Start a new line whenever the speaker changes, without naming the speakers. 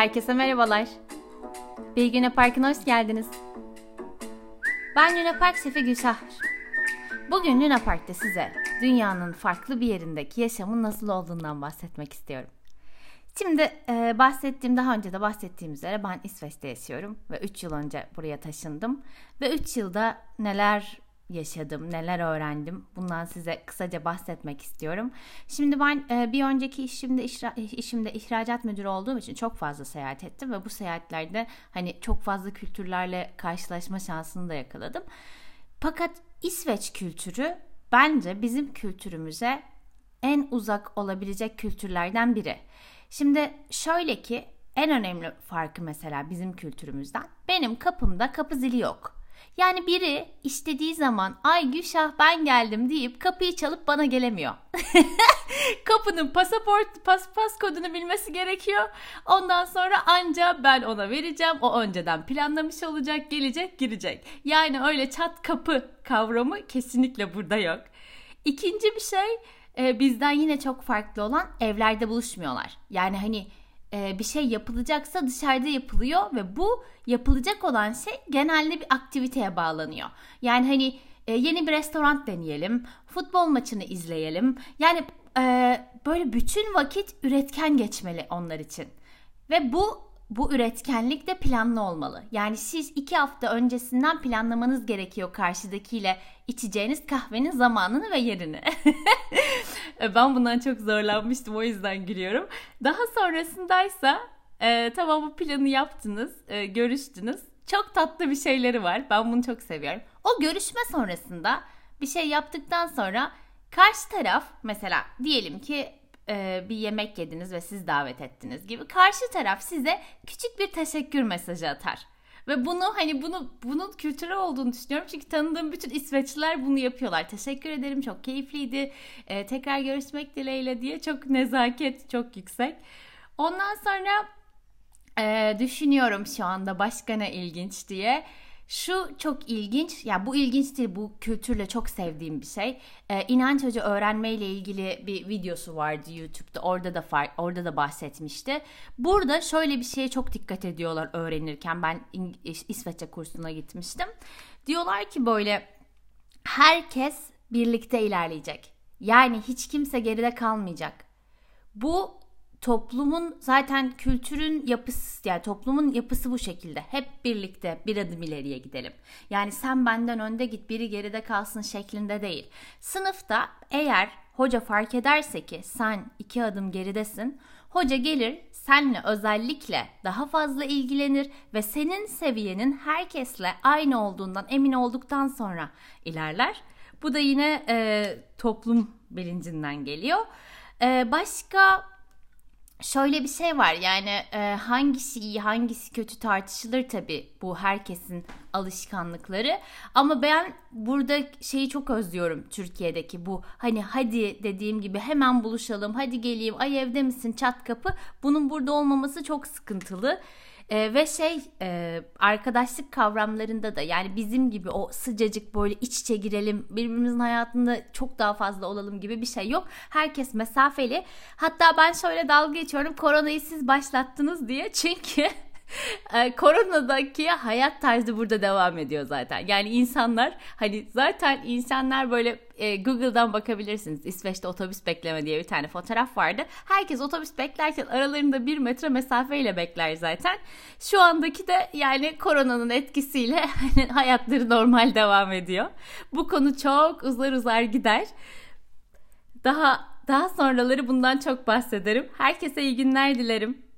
Herkese merhabalar. Bir Güne Park'ına hoş geldiniz. Ben Luna Park şefi Gülşah. Bugün Luna Park'ta size dünyanın farklı bir yerindeki yaşamın nasıl olduğundan bahsetmek istiyorum. Şimdi e, bahsettiğim daha önce de bahsettiğim üzere ben İsveç'te yaşıyorum ve 3 yıl önce buraya taşındım ve 3 yılda neler yaşadım, neler öğrendim. Bundan size kısaca bahsetmek istiyorum. Şimdi ben e, bir önceki işimde işimde ihracat müdürü olduğum için çok fazla seyahat ettim ve bu seyahatlerde hani çok fazla kültürlerle karşılaşma şansını da yakaladım. Fakat İsveç kültürü bence bizim kültürümüze en uzak olabilecek kültürlerden biri. Şimdi şöyle ki en önemli farkı mesela bizim kültürümüzden benim kapımda kapı zili yok. Yani biri istediği zaman ay Gülşah ben geldim deyip kapıyı çalıp bana gelemiyor. Kapının pasaport pas pas kodunu bilmesi gerekiyor. Ondan sonra anca ben ona vereceğim. O önceden planlamış olacak, gelecek, girecek. Yani öyle çat kapı kavramı kesinlikle burada yok. İkinci bir şey e, bizden yine çok farklı olan evlerde buluşmuyorlar. Yani hani e, bir şey yapılacaksa dışarıda yapılıyor ve bu yapılacak olan şey genelde bir aktiviteye bağlanıyor. Yani hani e, yeni bir restoran deneyelim, futbol maçını izleyelim. Yani e, böyle bütün vakit üretken geçmeli onlar için. Ve bu bu üretkenlik de planlı olmalı. Yani siz iki hafta öncesinden planlamanız gerekiyor karşıdakiyle içeceğiniz kahvenin zamanını ve yerini. ben bundan çok zorlanmıştım o yüzden gülüyorum. Daha sonrasındaysa e, tamam bu planı yaptınız, e, görüştünüz. Çok tatlı bir şeyleri var. Ben bunu çok seviyorum. O görüşme sonrasında bir şey yaptıktan sonra karşı taraf mesela diyelim ki e, bir yemek yediniz ve siz davet ettiniz gibi karşı taraf size küçük bir teşekkür mesajı atar. Ve bunu hani bunu bunun kültürel olduğunu düşünüyorum. Çünkü tanıdığım bütün İsveçliler bunu yapıyorlar. Teşekkür ederim çok keyifliydi. E, tekrar görüşmek dileğiyle diye çok nezaket çok yüksek. Ondan sonra e, düşünüyorum şu anda başka ne ilginç diye. Şu çok ilginç, ya bu ilginç değil, bu kültürle çok sevdiğim bir şey. Ee, İnanç Hoca öğrenmeyle ilgili bir videosu vardı YouTube'da, orada da fark, orada da bahsetmişti. Burada şöyle bir şeye çok dikkat ediyorlar öğrenirken. Ben İsveççe kursuna gitmiştim. Diyorlar ki böyle herkes birlikte ilerleyecek. Yani hiç kimse geride kalmayacak. Bu toplumun zaten kültürün yapısı yani toplumun yapısı bu şekilde. Hep birlikte bir adım ileriye gidelim. Yani sen benden önde git biri geride kalsın şeklinde değil. Sınıfta eğer hoca fark ederse ki sen iki adım geridesin. Hoca gelir senle özellikle daha fazla ilgilenir ve senin seviyenin herkesle aynı olduğundan emin olduktan sonra ilerler. Bu da yine e, toplum bilincinden geliyor. E, başka şöyle bir şey var yani e, hangisi iyi hangisi kötü tartışılır tabi bu herkesin alışkanlıkları. Ama ben burada şeyi çok özlüyorum Türkiye'deki bu hani hadi dediğim gibi hemen buluşalım hadi geleyim ay evde misin çat kapı. Bunun burada olmaması çok sıkıntılı e, ve şey e, arkadaşlık kavramlarında da yani bizim gibi o sıcacık böyle iç içe girelim birbirimizin hayatında çok daha fazla olalım gibi bir şey yok. Herkes mesafeli. Hatta ben şöyle dalga geçiyorum koronayı siz başlattınız diye çünkü e, koronadaki hayat tarzı burada devam ediyor zaten. Yani insanlar hani zaten insanlar böyle e, Google'dan bakabilirsiniz. İsveç'te otobüs bekleme diye bir tane fotoğraf vardı. Herkes otobüs beklerken aralarında bir metre mesafeyle bekler zaten. Şu andaki de yani koronanın etkisiyle hani hayatları normal devam ediyor. Bu konu çok uzar uzar gider. Daha daha sonraları bundan çok bahsederim. Herkese iyi günler dilerim.